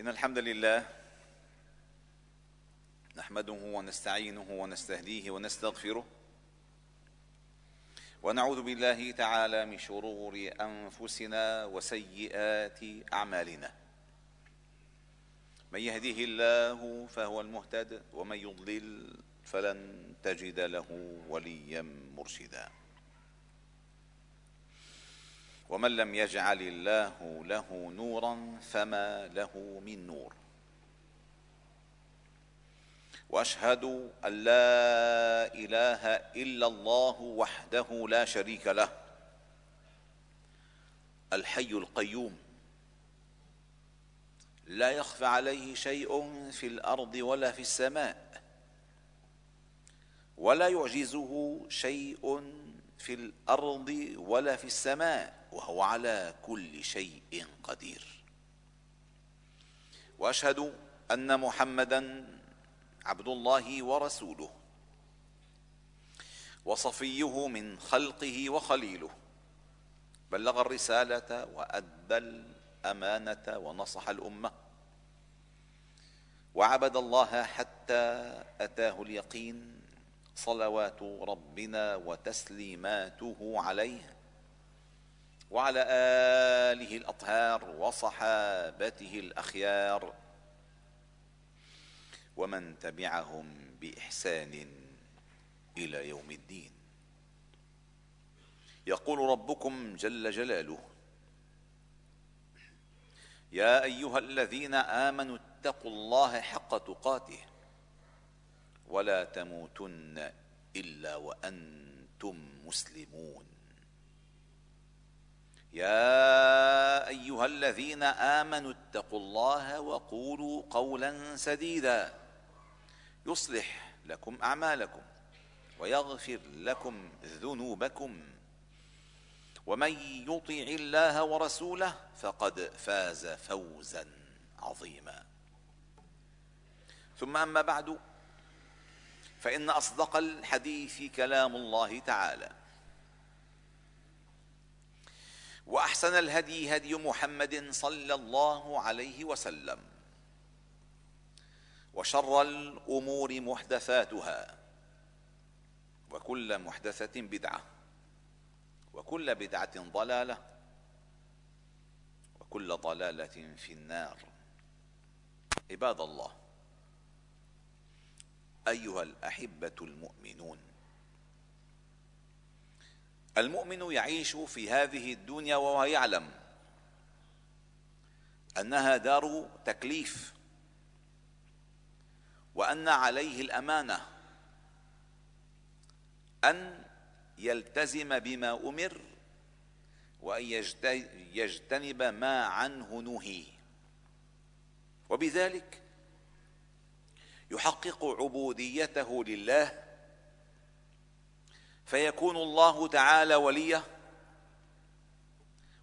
إن الحمد لله نحمده ونستعينه ونستهديه ونستغفره ونعوذ بالله تعالى من شرور أنفسنا وسيئات أعمالنا. من يهده الله فهو المهتد ومن يضلل فلن تجد له وليا مرشدا. ومن لم يجعل الله له نورا فما له من نور. وأشهد أن لا إله إلا الله وحده لا شريك له الحي القيوم. لا يخفى عليه شيء في الأرض ولا في السماء ولا يعجزه شيء في الأرض ولا في السماء وهو على كل شيء قدير. وأشهد أن محمدا عبد الله ورسوله وصفيه من خلقه وخليله. بلغ الرسالة وأدى الأمانة ونصح الأمة. وعبد الله حتى أتاه اليقين صلوات ربنا وتسليماته عليه وعلى آله الأطهار وصحابته الأخيار ومن تبعهم بإحسان إلى يوم الدين. يقول ربكم جل جلاله يا أيها الذين آمنوا اتقوا الله حق تقاته ولا تموتن إلا وأنتم مسلمون. يا أيها الذين آمنوا اتقوا الله وقولوا قولا سديدا. يصلح لكم أعمالكم ويغفر لكم ذنوبكم. ومن يطع الله ورسوله فقد فاز فوزا عظيما. ثم أما بعد فإن أصدق الحديث كلام الله تعالى. وأحسن الهدي هدي محمد صلى الله عليه وسلم. وشر الأمور محدثاتها. وكل محدثة بدعة. وكل بدعة ضلالة. وكل ضلالة في النار. عباد الله. أيها الأحبة المؤمنون. المؤمن يعيش في هذه الدنيا وهو يعلم أنها دار تكليف وأن عليه الأمانة أن يلتزم بما أمر وأن يجتنب ما عنه نهي وبذلك يحقق عبوديته لله فيكون الله تعالى وليه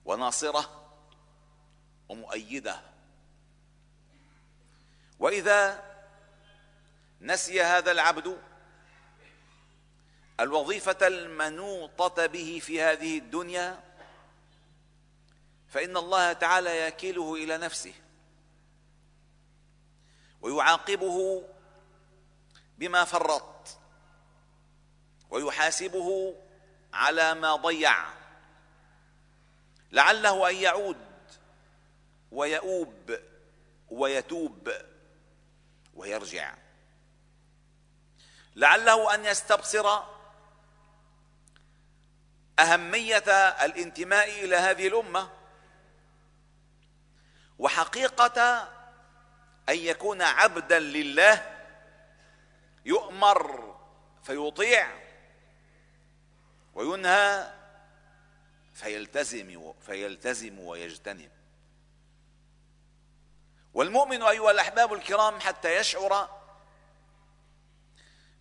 وناصرة ومؤيدة. وإذا نسي هذا العبد الوظيفة المنوطة به في هذه الدنيا فإن الله تعالى يكيله إلى نفسه ويعاقبه بما فرط ويحاسبه على ما ضيع لعله أن يعود ويؤوب ويتوب ويرجع. لعله أن يستبصر أهمية الانتماء إلى هذه الأمة وحقيقة أن يكون عبدا لله يؤمر فيطيع وينهى فيلتزم فيلتزم ويجتنب. والمؤمن أيها الأحباب الكرام حتى يشعر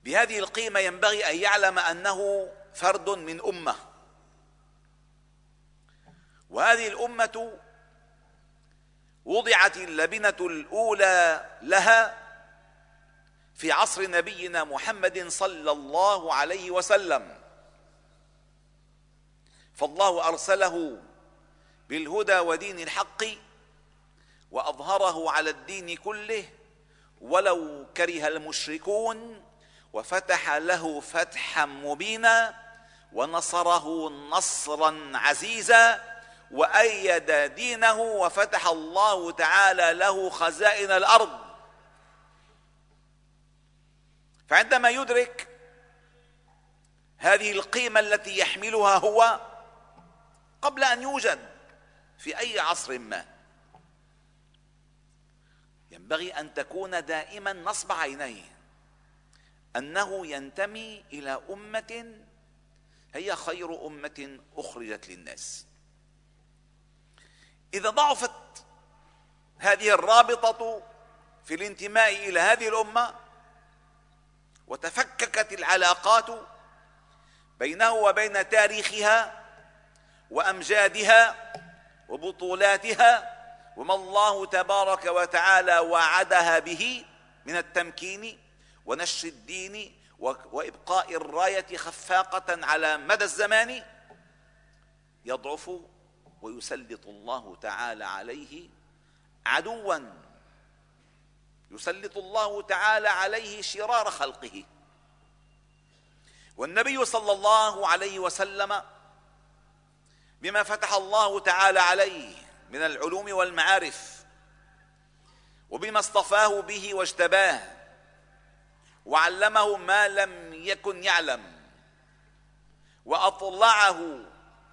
بهذه القيمة ينبغي أن يعلم أنه فرد من أمة. وهذه الأمة وضعت اللبنة الأولى لها في عصر نبينا محمد صلى الله عليه وسلم. فالله أرسله بالهدى ودين الحق وأظهره على الدين كله ولو كره المشركون وفتح له فتحا مبينا ونصره نصرا عزيزا وأيد دينه وفتح الله تعالى له خزائن الأرض. فعندما يدرك هذه القيمة التي يحملها هو قبل أن يوجد في أي عصر ما. ينبغي أن تكون دائما نصب عينيه. أنه ينتمي إلى أمة هي خير أمة أخرجت للناس. إذا ضعفت هذه الرابطة في الانتماء إلى هذه الأمة وتفككت العلاقات بينه وبين تاريخها وأمجادها وبطولاتها وما الله تبارك وتعالى وعدها به من التمكين ونشر الدين وإبقاء الراية خفاقة على مدى الزمان يضعف ويسلط الله تعالى عليه عدوا يسلط الله تعالى عليه شرار خلقه. والنبي صلى الله عليه وسلم بما فتح الله تعالى عليه من العلوم والمعارف وبما اصطفاه به واجتباه وعلمه ما لم يكن يعلم وأطلعه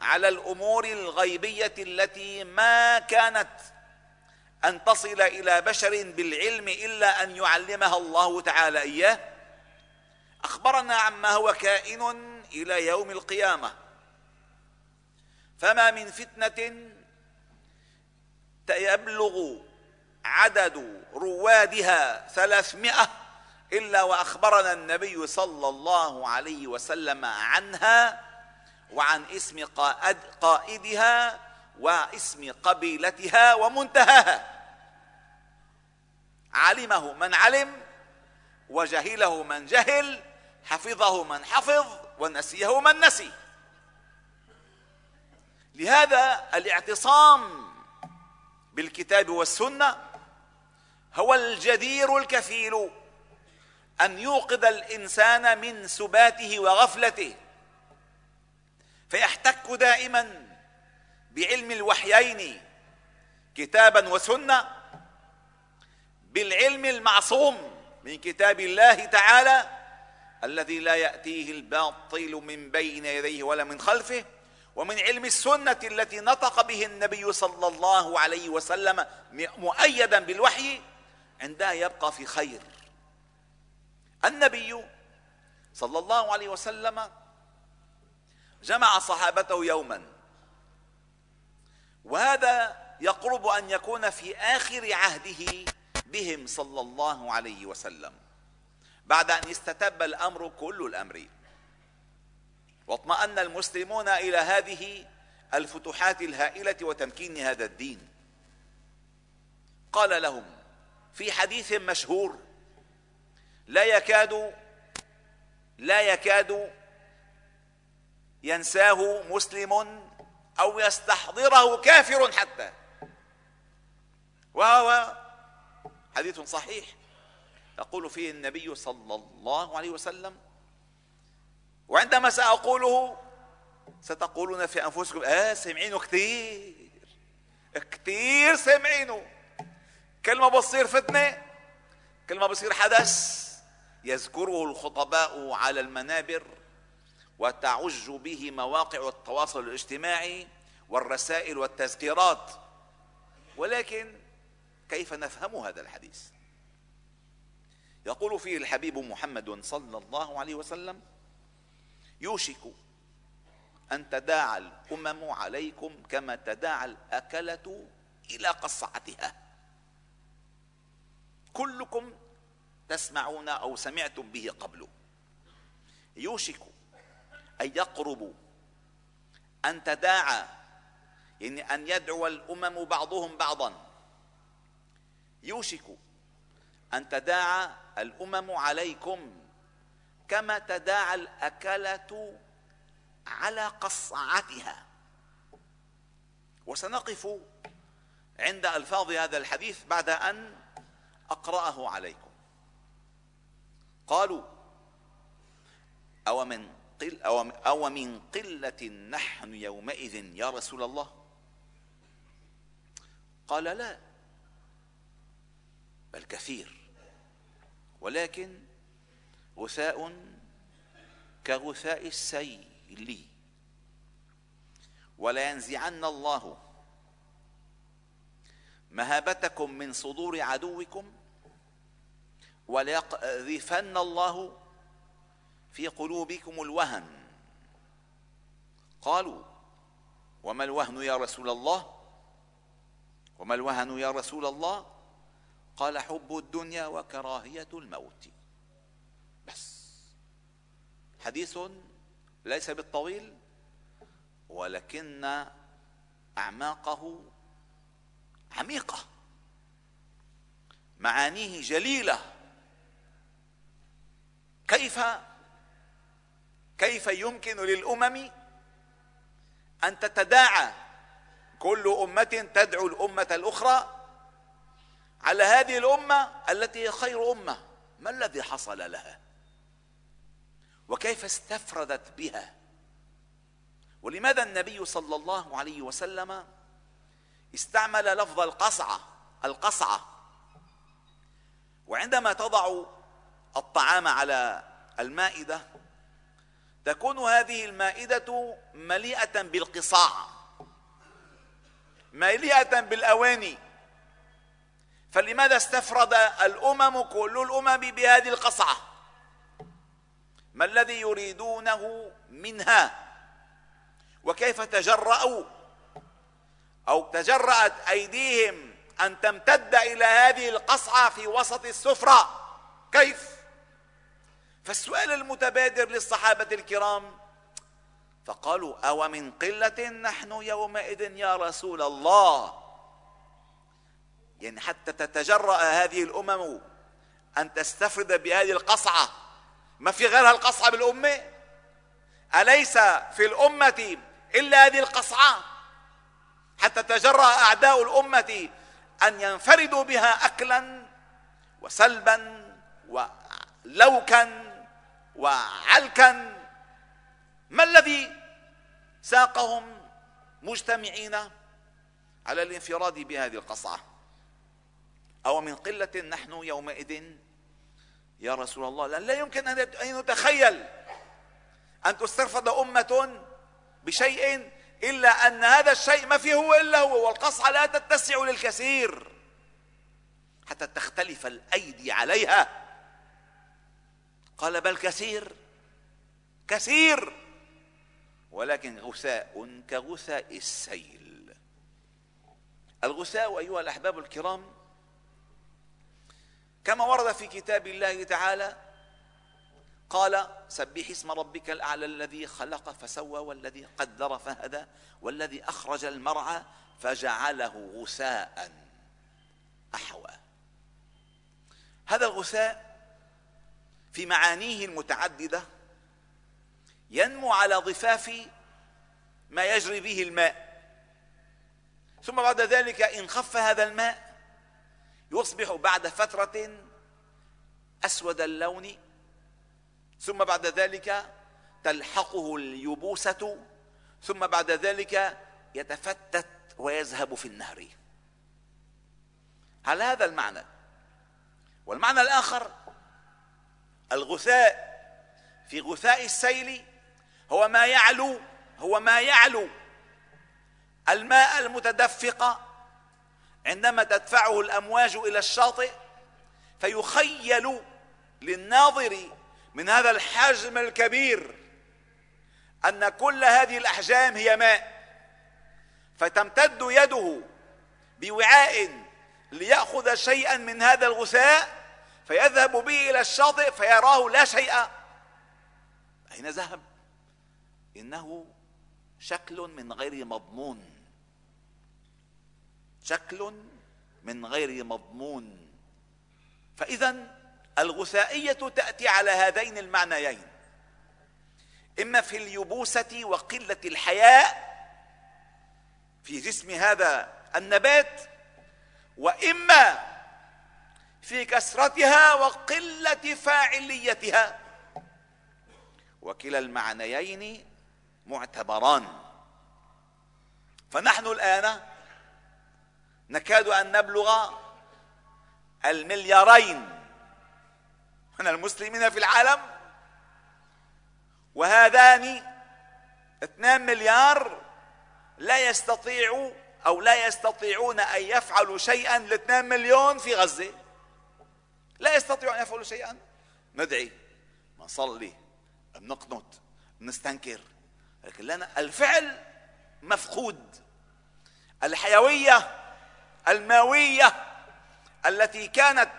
على الأمور الغيبية التي ما كانت أن تصل إلى بشر بالعلم إلا أن يعلمها الله تعالى إياه. أخبرنا عما هو كائن إلى يوم القيامة. فما من فتنة يبلغ عدد روادها ثلاثمائة إلا وأخبرنا النبي صلى الله عليه وسلم عنها وعن اسم قائد قائدها واسم قبيلتها ومنتهاها. علمه من علم وجهله من جهل حفظه من حفظ ونسيه من نسي. لهذا الاعتصام بالكتاب والسنة هو الجدير الكفيل أن يوقظ الإنسان من سباته وغفلته فيحتك دائما بعلم الوحيين كتابا وسنة بالعلم المعصوم من كتاب الله تعالى الذي لا يأتيه الباطل من بين يديه ولا من خلفه ومن علم السنة التي نطق به النبي صلى الله عليه وسلم مؤيدا بالوحي عندها يبقى في خير. النبي صلى الله عليه وسلم جمع صحابته يوما. وهذا يقرب أن يكون في آخر عهده بهم صلى الله عليه وسلم. بعد أن استتب الأمر كل الأمر. واطمأن المسلمون إلى هذه الفتوحات الهائلة وتمكين هذا الدين. قال لهم في حديث مشهور لا يكاد لا يكاد ينساه مسلم أو يستحضره كافر حتى. وهو حديث صحيح. يقول فيه النبي صلى الله عليه وسلم وعندما سأقوله ستقولون في أنفسكم آه سمعينه كثير. كثير سمعينه. كل ما بصير فتنة كل ما بصير حدث. يذكره الخطباء على المنابر. وتعج به مواقع التواصل الاجتماعي والرسائل والتذكيرات. ولكن كيف نفهم هذا الحديث؟ يقول فيه الحبيب محمد صلى الله عليه وسلم يوشك أن تداعى الأمم عليكم كما تداعى الأكلة إلى قصعتها. كلكم تسمعون أو سمعتم به قبل. يوشك أن يقرب أن تداعى يعني أن يدعو الأمم بعضهم بعضا. يوشك أن تداعى الأمم عليكم كما تداعى الأكلة على قصعتها. وسنقف عند ألفاظ هذا الحديث بعد أن أقرأه عليكم. قالوا أو من قل أو, أو من قلة نحن يومئذ يا رسول الله؟ قال لا بل كثير. ولكن غثاء كغثاء السيل. ولينزعن الله مهابتكم من صدور عدوكم وليقذفن الله في قلوبكم الوهن. قالوا وما الوهن يا رسول الله؟ وما الوهن يا رسول الله؟ قال حب الدنيا وكراهية الموت. بس. حديث ليس بالطويل ولكن أعماقه عميقة. معانيه جليلة. كيف كيف يمكن للأمم أن تتداعى؟ كل أمة تدعو الأمة الأخرى على هذه الأمة التي هي خير أمة. ما الذي حصل لها؟ وكيف استفردت بها؟ ولماذا النبي صلى الله عليه وسلم استعمل لفظ القصعه القصعه وعندما تضع الطعام على المائدة تكون هذه المائدة مليئة بالقصاع مليئة بالأواني. فلماذا استفرد الأمم كل الأمم بهذه القصعه ما الذي يريدونه منها؟ وكيف تجرأوا؟ أو تجرأت أيديهم أن تمتد إلى هذه القصعة في وسط السفرة؟ كيف؟ فالسؤال المتبادر للصحابة الكرام فقالوا أو من قلة نحن يومئذ يا رسول الله؟ يعني حتى تتجرأ هذه الأمم أن تستفرد بهذه القصعة. ما في غيرها القصعة بالأمة؟ أليس في الأمة إلا هذه القصعة؟ حتى تجرأ أعداء الأمة أن ينفردوا بها أكلا وسلبا ولوكا وعلكا ما الذي ساقهم مجتمعين على الانفراد بهذه القصعة؟ أو من قلة نحن يومئذ؟ يا رسول الله لا يمكن أن نتخيل أن تسترفض أمة بشيء إلا أن هذا الشيء ما فيه هو إلا هو والقصعة لا تتسع للكثير حتى تختلف الأيدي عليها. قال بل كثير كثير. ولكن غثاء كغثاء السيل. الغثاء أيها الأحباب الكرام كما ورد في كتاب الله تعالى قال سبح اسم ربك الأعلى الذي خلق فسوى والذي قدر فهدى والذي أخرج المرعى فجعله غثاء أحوى. هذا الغثاء في معانيه المتعددة ينمو على ضفاف ما يجري به الماء. ثم بعد ذلك إن خف هذا الماء يصبح بعد فترة أسود اللون. ثم بعد ذلك تلحقه اليبوسة. ثم بعد ذلك يتفتت ويذهب في النهر. هل هذا المعنى؟ والمعنى الآخر الغثاء في غثاء السيل هو ما يعلو هو ما يعلو. الماء المتدفق عندما تدفعه الأمواج إلى الشاطئ فيخيل للناظر من هذا الحجم الكبير أن كل هذه الأحجام هي ماء. فتمتد يده بوعاء ليأخذ شيئا من هذا الغثاء فيذهب به إلى الشاطئ فيراه لا شيء. أين ذهب؟ إنه شكل من غير مضمون. شكل من غير مضمون. فإذا الغثائية تأتي على هذين المعنيين. إما في اليبوسة وقلة الحياء في جسم هذا النبات وإما في كثرتها وقلة فاعليتها. وكلا المعنيين معتبران. فنحن الآن نكاد أن نبلغ المليارين من المسلمين في العالم وهذان اثنان مليار لا يستطيع أو لا يستطيعون أن يفعلوا شيئا لاثنان مليون في غزة. لا يستطيعون أن يفعلوا شيئا. ندعي نصلي نقنط نستنكر لكن لنا الفعل مفقود. الحيوية الماوية التي كانت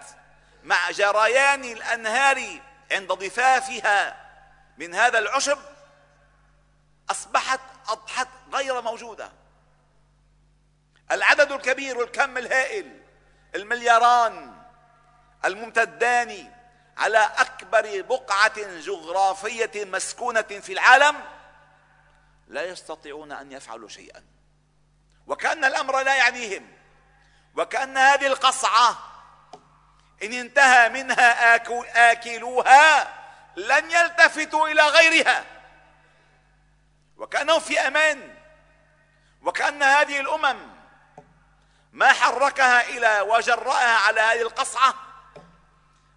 مع جريان الأنهار عند ضفافها من هذا العشب أصبحت أضحت غير موجودة. العدد الكبير والكم الهائل الملياران الممتدان على أكبر بقعة جغرافية مسكونة في العالم لا يستطيعون أن يفعلوا شيئا. وكأن الأمر لا يعنيهم. وكأن هذه القصعة إن انتهى منها آكلوها لن يلتفتوا إلى غيرها. وكانهم في أمان. وكأن هذه الأمم ما حركها إلى وجرأها على هذه القصعة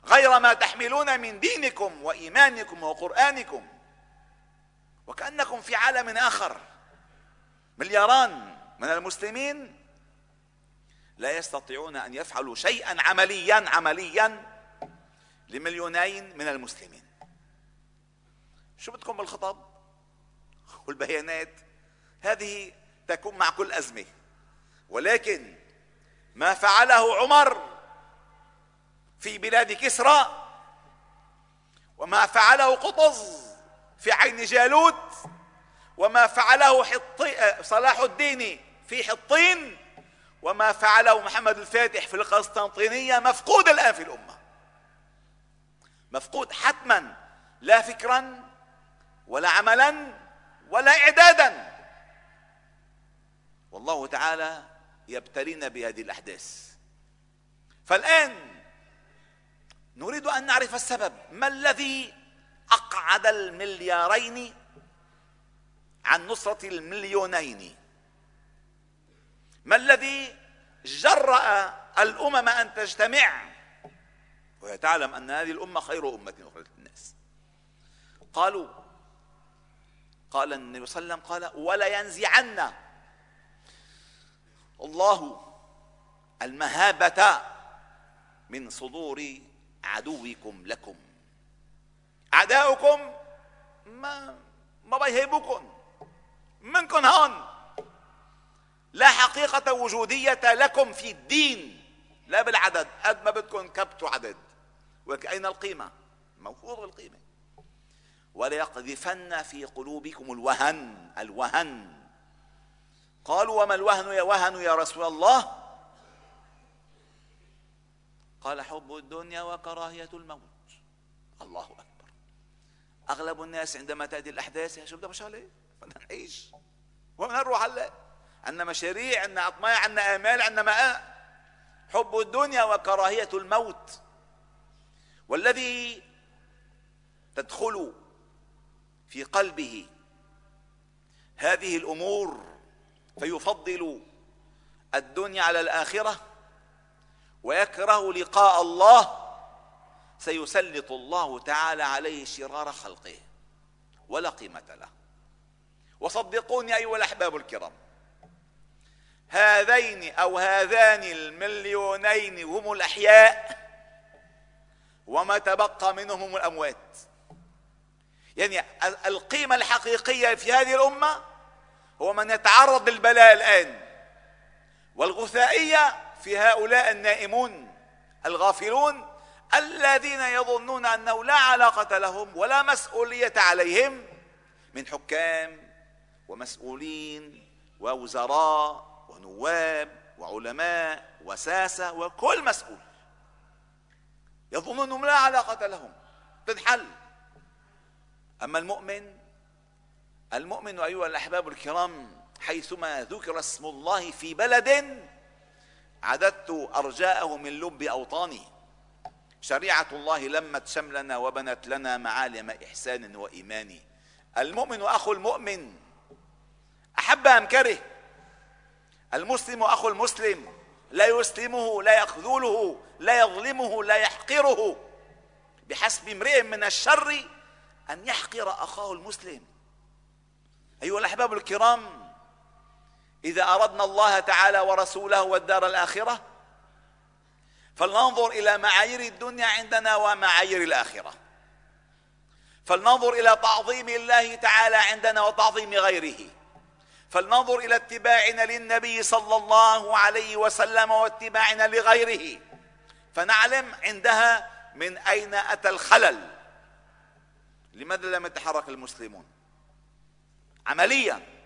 غير ما تحملون من دينكم وإيمانكم وقرآنكم. وكأنكم في عالم آخر. ملياران من المسلمين لا يستطيعون أن يفعلوا شيئا عمليا عمليا لمليونين من المسلمين. شو بدكم بالخطب والبيانات؟ هذه تكون مع كل أزمة. ولكن ما فعله عمر في بلاد كسرى. وما فعله قطز في عين جالوت. وما فعله حطي صلاح الدين في حطين. وما فعله محمد الفاتح في القسطنطينية مفقود الآن في الأمة. مفقود حتما لا فكرا ولا عملا ولا إعدادا. والله تعالى يبتلينا بهذه الأحداث. فالآن نريد أن نعرف السبب. ما الذي أقعد المليارين عن نصرة المليونين؟ ما الذي جرأ الأمم أن تجتمع؟ وهي تعلم أن هذه الأمة خير أمة أخرجت للناس. قالوا قال النبي صلى الله عليه وسلم قال ولا ينزعن الله المهابة من صدور عدوكم لكم. أعداؤكم ما ما بيهيبوكم منكم هون. لا حقيقة وجودية لكم في الدين. لا بالعدد قد ما بدكم كبتوا عدد. أين القيمة؟ موجود القيمة وليقذفن في قلوبكم الوهن الوهن. قالوا وما الوهن يا وهن يا رسول الله؟ قال حب الدنيا وكراهية الموت. الله أكبر. أغلب الناس عندما تأتي الأحداث شو بدنا مشغلة بدنا نعيش. وبدنا نروح هلا عندنا مشاريع عندنا أطماع عندنا آمال عندنا مآء حب الدنيا وكراهية الموت. والذي تدخل في قلبه هذه الأمور فيفضل الدنيا على الآخرة ويكره لقاء الله سيسلط الله تعالى عليه شرار خلقه ولا قيمه له. وصدقوني أيها الأحباب الكرام هذين أو هذان المليونين هم الأحياء وما تبقى منهم هم الأموات. يعني القيمة الحقيقية في هذه الأمة هو من يتعرض للبلاء الآن والغثائية في هؤلاء النائمون الغافلون الذين يظنون أنه لا علاقة لهم ولا مسؤولية عليهم من حكام ومسؤولين ووزراء ونواب وعلماء وساسة وكل مسؤول. يظنون أنهم لا علاقة لهم. تنحل. أما المؤمن المؤمن أيها الأحباب الكرام حيثما ذكر اسم الله في بلد عددت أرجاءه من لب أوطاني شريعة الله لمت شملنا وبنت لنا معالم إحسان وإيمان. المؤمن أخو المؤمن. أحب أم كره؟ المسلم أخو المسلم. لا يسلمه لا يخذله لا يظلمه لا يحقره. بحسب امرئ من الشر أن يحقر أخاه المسلم. أيها الأحباب الكرام إذا أردنا الله تعالى ورسوله والدار الآخرة فلننظر إلى معايير الدنيا عندنا ومعايير الآخرة. فلننظر إلى تعظيم الله تعالى عندنا وتعظيم غيره. فلننظر إلى اتباعنا للنبي صلى الله عليه وسلم واتباعنا لغيره. فنعلم عندها من أين أتى الخلل. لماذا لم يتحرك المسلمون؟ عمليا.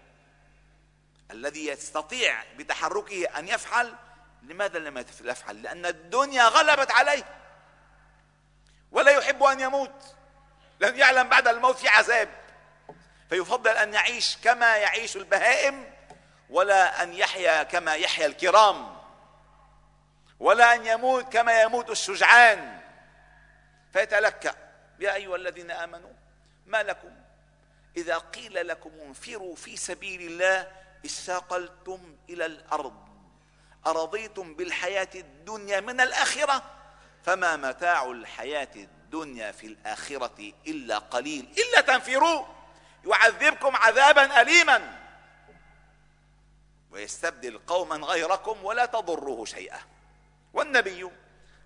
الذي يستطيع بتحركه أن يفعل لماذا لم يفعل؟ لأن الدنيا غلبت عليه. ولا يحب أن يموت. لن يعلم بعد الموت في عذاب. فيفضل أن يعيش كما يعيش البهائم ولا أن يحيا كما يحيا الكرام. ولا أن يموت كما يموت الشجعان. فيتلكأ. يا أيها الذين آمنوا ما لكم؟ إذا قيل لكم انفروا في سبيل الله استاقلتم إلى الأرض أرضيتم بالحياة الدنيا من الآخرة؟ فما متاع الحياة الدنيا في الآخرة إلا قليل. إلا تنفروا يعذبكم عذابا أليما. ويستبدل قوما غيركم ولا تضروه شيئا. والنبي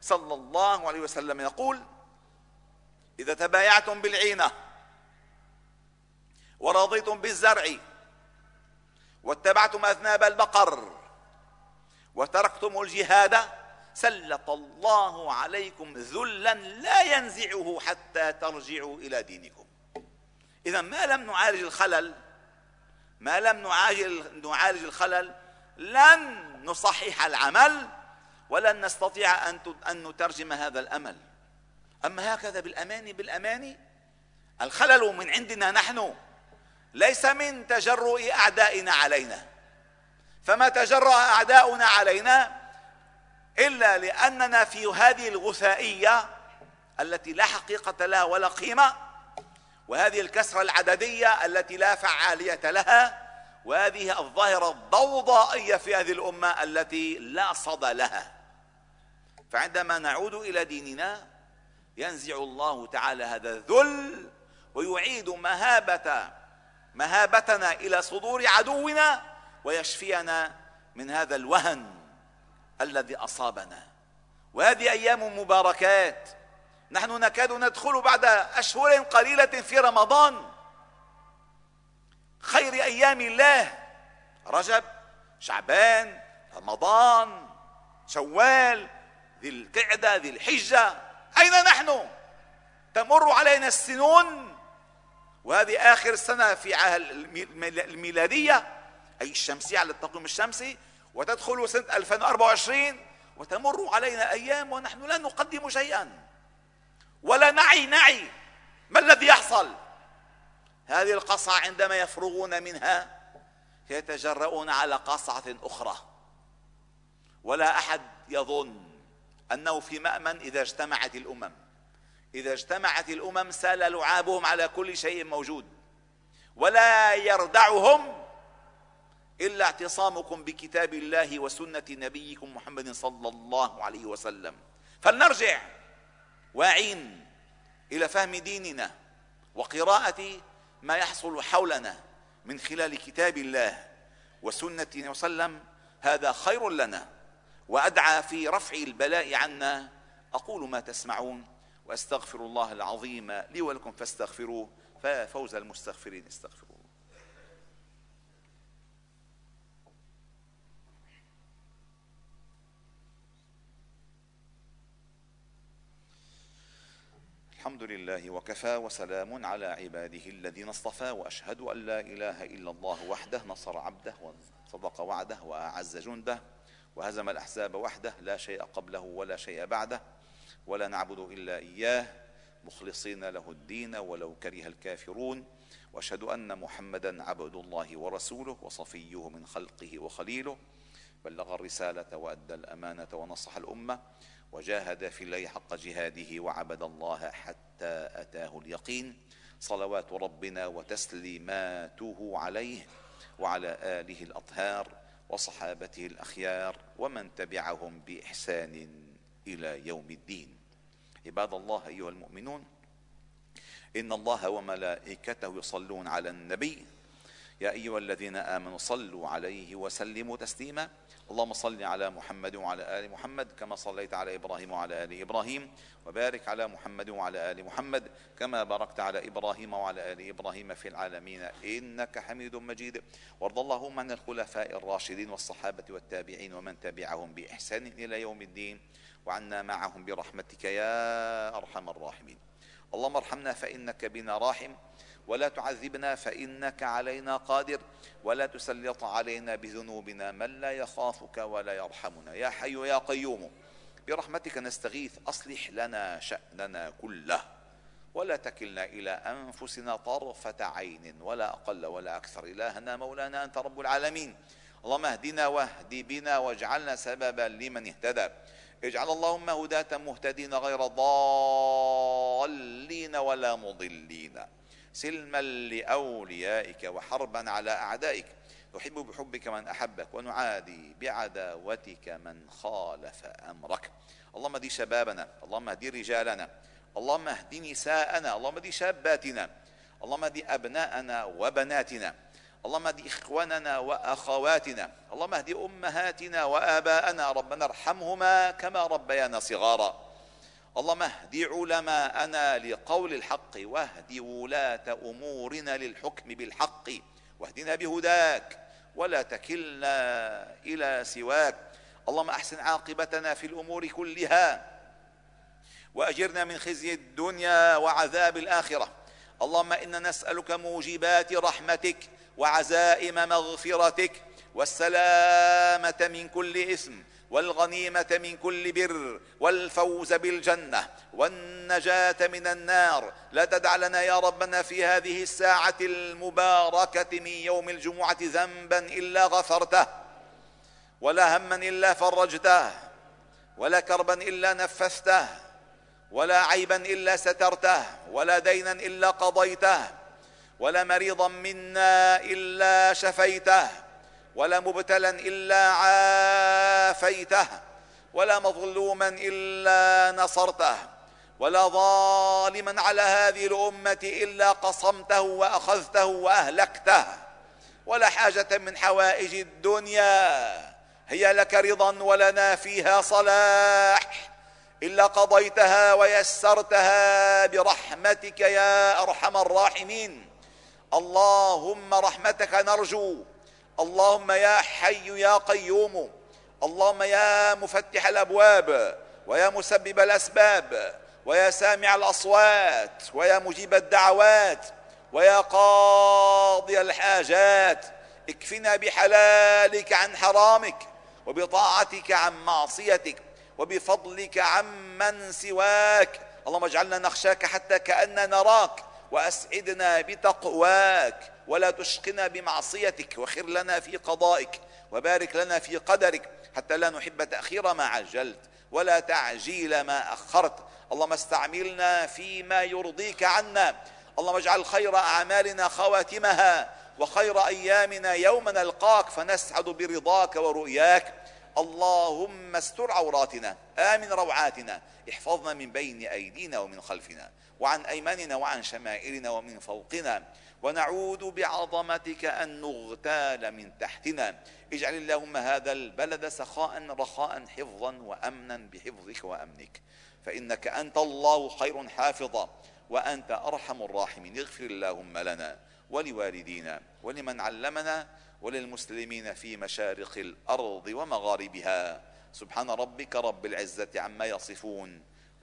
صلى الله عليه وسلم يقول إذا تبايعتم بالعينة ورضيتم بالزرع واتبعتم أذناب البقر وتركتم الجهاد سلط الله عليكم ذلا لا ينزعه حتى ترجعوا إلى دينكم. إذا ما لم نعالج الخلل ما لم نعالج نعالج الخلل لن نصحح العمل ولن نستطيع أن أن نترجم هذا الأمل. أما هكذا بالأمان بالأمان الخلل من عندنا نحن ليس من تجرؤ أعدائنا علينا. فما تجرأ أعداؤنا علينا إلا لأننا في هذه الغثائية التي لا حقيقة لها ولا قيمة وهذه الكسرة العددية التي لا فعالية لها وهذه الظاهرة الضوضائية في هذه الأمة التي لا صدى لها. فعندما نعود إلى ديننا ينزع الله تعالى هذا الذل ويعيد مهابة مهابتنا إلى صدور عدونا ويشفينا من هذا الوهن الذي أصابنا. وهذه أيام مباركات. نحن نكاد ندخل بعد أشهر قليلة في رمضان. خير أيام الله. رجب شعبان رمضان شوال ذي القعدة ذي الحجة. أين نحن؟ تمر علينا السنون وهذه آخر سنة في الميلادية أي الشمسية على التقويم الشمسي وتدخل سنة 2024 وتمر علينا أيام ونحن لا نقدم شيئا. ولا نعي نعي ما الذي يحصل. هذه القصعة عندما يفرغون منها يتجرؤون على قصعة أخرى. ولا أحد يظن أنه في مأمن إذا اجتمعت الأمم. إذا اجتمعت الأمم سال لعابهم على كل شيء موجود ولا يردعهم إلا اعتصامكم بكتاب الله وسنة نبيكم محمد صلى الله عليه وسلم. فلنرجع واعين إلى فهم ديننا وقراءة ما يحصل حولنا من خلال كتاب الله وسنة وسلم. هذا خير لنا وأدعى في رفع البلاء عنا. أقول ما تسمعون. واستغفر الله العظيم لي ولكم فاستغفروه ففوز المستغفرين استغفروه. الحمد لله وكفى وسلام على عباده الذين اصطفى وأشهد أن لا إله إلا الله وحده نصر عبده وصدق وعده وأعز جنده وهزم الأحزاب وحده لا شيء قبله ولا شيء بعده. ولا نعبد إلا إياه. مخلصين له الدين ولو كره الكافرون. وأشهد أن محمدا عبد الله ورسوله وصفيه من خلقه وخليله. بلغ الرسالة وأدى الأمانة ونصح الأمة. وجاهد في الله حق جهاده وعبد الله حتى أتاه اليقين. صلوات ربنا وتسليماته عليه وعلى آله الأطهار وصحابته الأخيار ومن تبعهم بإحسان إلى يوم الدين. عباد الله أيها المؤمنون إن الله وملائكته يصلون على النبي. يا أيها الذين آمنوا صلوا عليه وسلموا تسليما. اللهم صل على محمد وعلى آل محمد كما صليت على إبراهيم وعلى آل إبراهيم وبارك على محمد وعلى آل محمد كما باركت على إبراهيم وعلى آل إبراهيم في العالمين. إنك حميد مجيد. وارض اللهم عن الخلفاء الراشدين والصحابة والتابعين ومن تبعهم بإحسان إلى يوم الدين. وعنا معهم برحمتك يا أرحم الراحمين. اللهم ارحمنا فإنك بنا راحم ولا تعذبنا فإنك علينا قادر ولا تسلط علينا بذنوبنا من لا يخافك ولا يرحمنا. يا حي يا قيوم برحمتك نستغيث أصلح لنا شأننا كله ولا تكلنا إلى أنفسنا طرفة عين ولا أقل ولا أكثر. إلهنا مولانا أنت رب العالمين. اللهم اهدنا واهد بنا واجعلنا سببا لمن اهتدى. اجعل اللهم هداة مهتدين غير ضالين ولا مضلين. سلما لأوليائك وحربا على أعدائك. نحب بحبك من أحبك ونعادي بعداوتك من خالف أمرك. اللهم اهدي شبابنا اللهم اهدي رجالنا اللهم اهد نساءنا اللهم اهدي شاباتنا اللهم اهدي أبناءنا وبناتنا. اللهم اهد إخواننا وأخواتنا اللهم اهد أمهاتنا وآباءنا ربنا ارحمهما كما ربيانا صغارا. اللهم اهد علماءنا لقول الحق واهد ولاة أمورنا للحكم بالحق واهدنا بهداك ولا تكلنا إلى سواك. اللهم أحسن عاقبتنا في الأمور كلها وأجرنا من خزي الدنيا وعذاب الآخرة. اللهم إنا نسألك موجبات رحمتك وعزائم مغفرتك والسلامة من كل إثم والغنيمة من كل بر والفوز بالجنة والنجاة من النار لا تدع لنا يا ربنا في هذه الساعة المباركة من يوم الجمعة ذنبا إلا غفرته ولا هما إلا فرجته ولا كربا إلا نفثته ولا عيبا إلا سترته ولا دينا إلا قضيته ولا مريضا منا إلا شفيته ولا مبتلا إلا عافيته ولا مظلوما إلا نصرته ولا ظالما على هذه الأمة إلا قصمته وأخذته وأهلكته. ولا حاجة من حوائج الدنيا هي لك رضا ولنا فيها صلاح إلا قضيتها ويسرتها برحمتك يا أرحم الراحمين. اللهم رحمتك نرجو. اللهم يا حي يا قيوم. اللهم يا مفتح الأبواب ويا مسبب الأسباب ويا سامع الأصوات ويا مجيب الدعوات ويا قاضي الحاجات. اكفنا بحلالك عن حرامك وبطاعتك عن معصيتك وبفضلك عمن سواك. اللهم اجعلنا نخشاك حتى كأننا نراك. وأسعدنا بتقواك ولا تشقنا بمعصيتك وخر لنا في قضائك وبارك لنا في قدرك حتى لا نحب تأخير ما عجلت ولا تعجيل ما أخرت. اللهم استعملنا فيما يرضيك عنا. اللهم اجعل خير أعمالنا خواتمها وخير أيامنا يوم نلقاك فنسعد برضاك ورؤياك. اللهم استر عوراتنا آمن روعاتنا احفظنا من بين أيدينا ومن خلفنا. وعن أيماننا وعن شمائلنا ومن فوقنا. ونعوذ بعظمتك أن نغتال من تحتنا. اجعل اللهم هذا البلد سخاء رخاء حفظا وامنا بحفظك وأمنك. فإنك أنت الله خير حافظا وأنت أرحم الراحمين. اغفر اللهم لنا ولوالدينا ولمن علمنا وللمسلمين في مشارق الأرض ومغاربها. سبحان ربك رب العزة عما يصفون.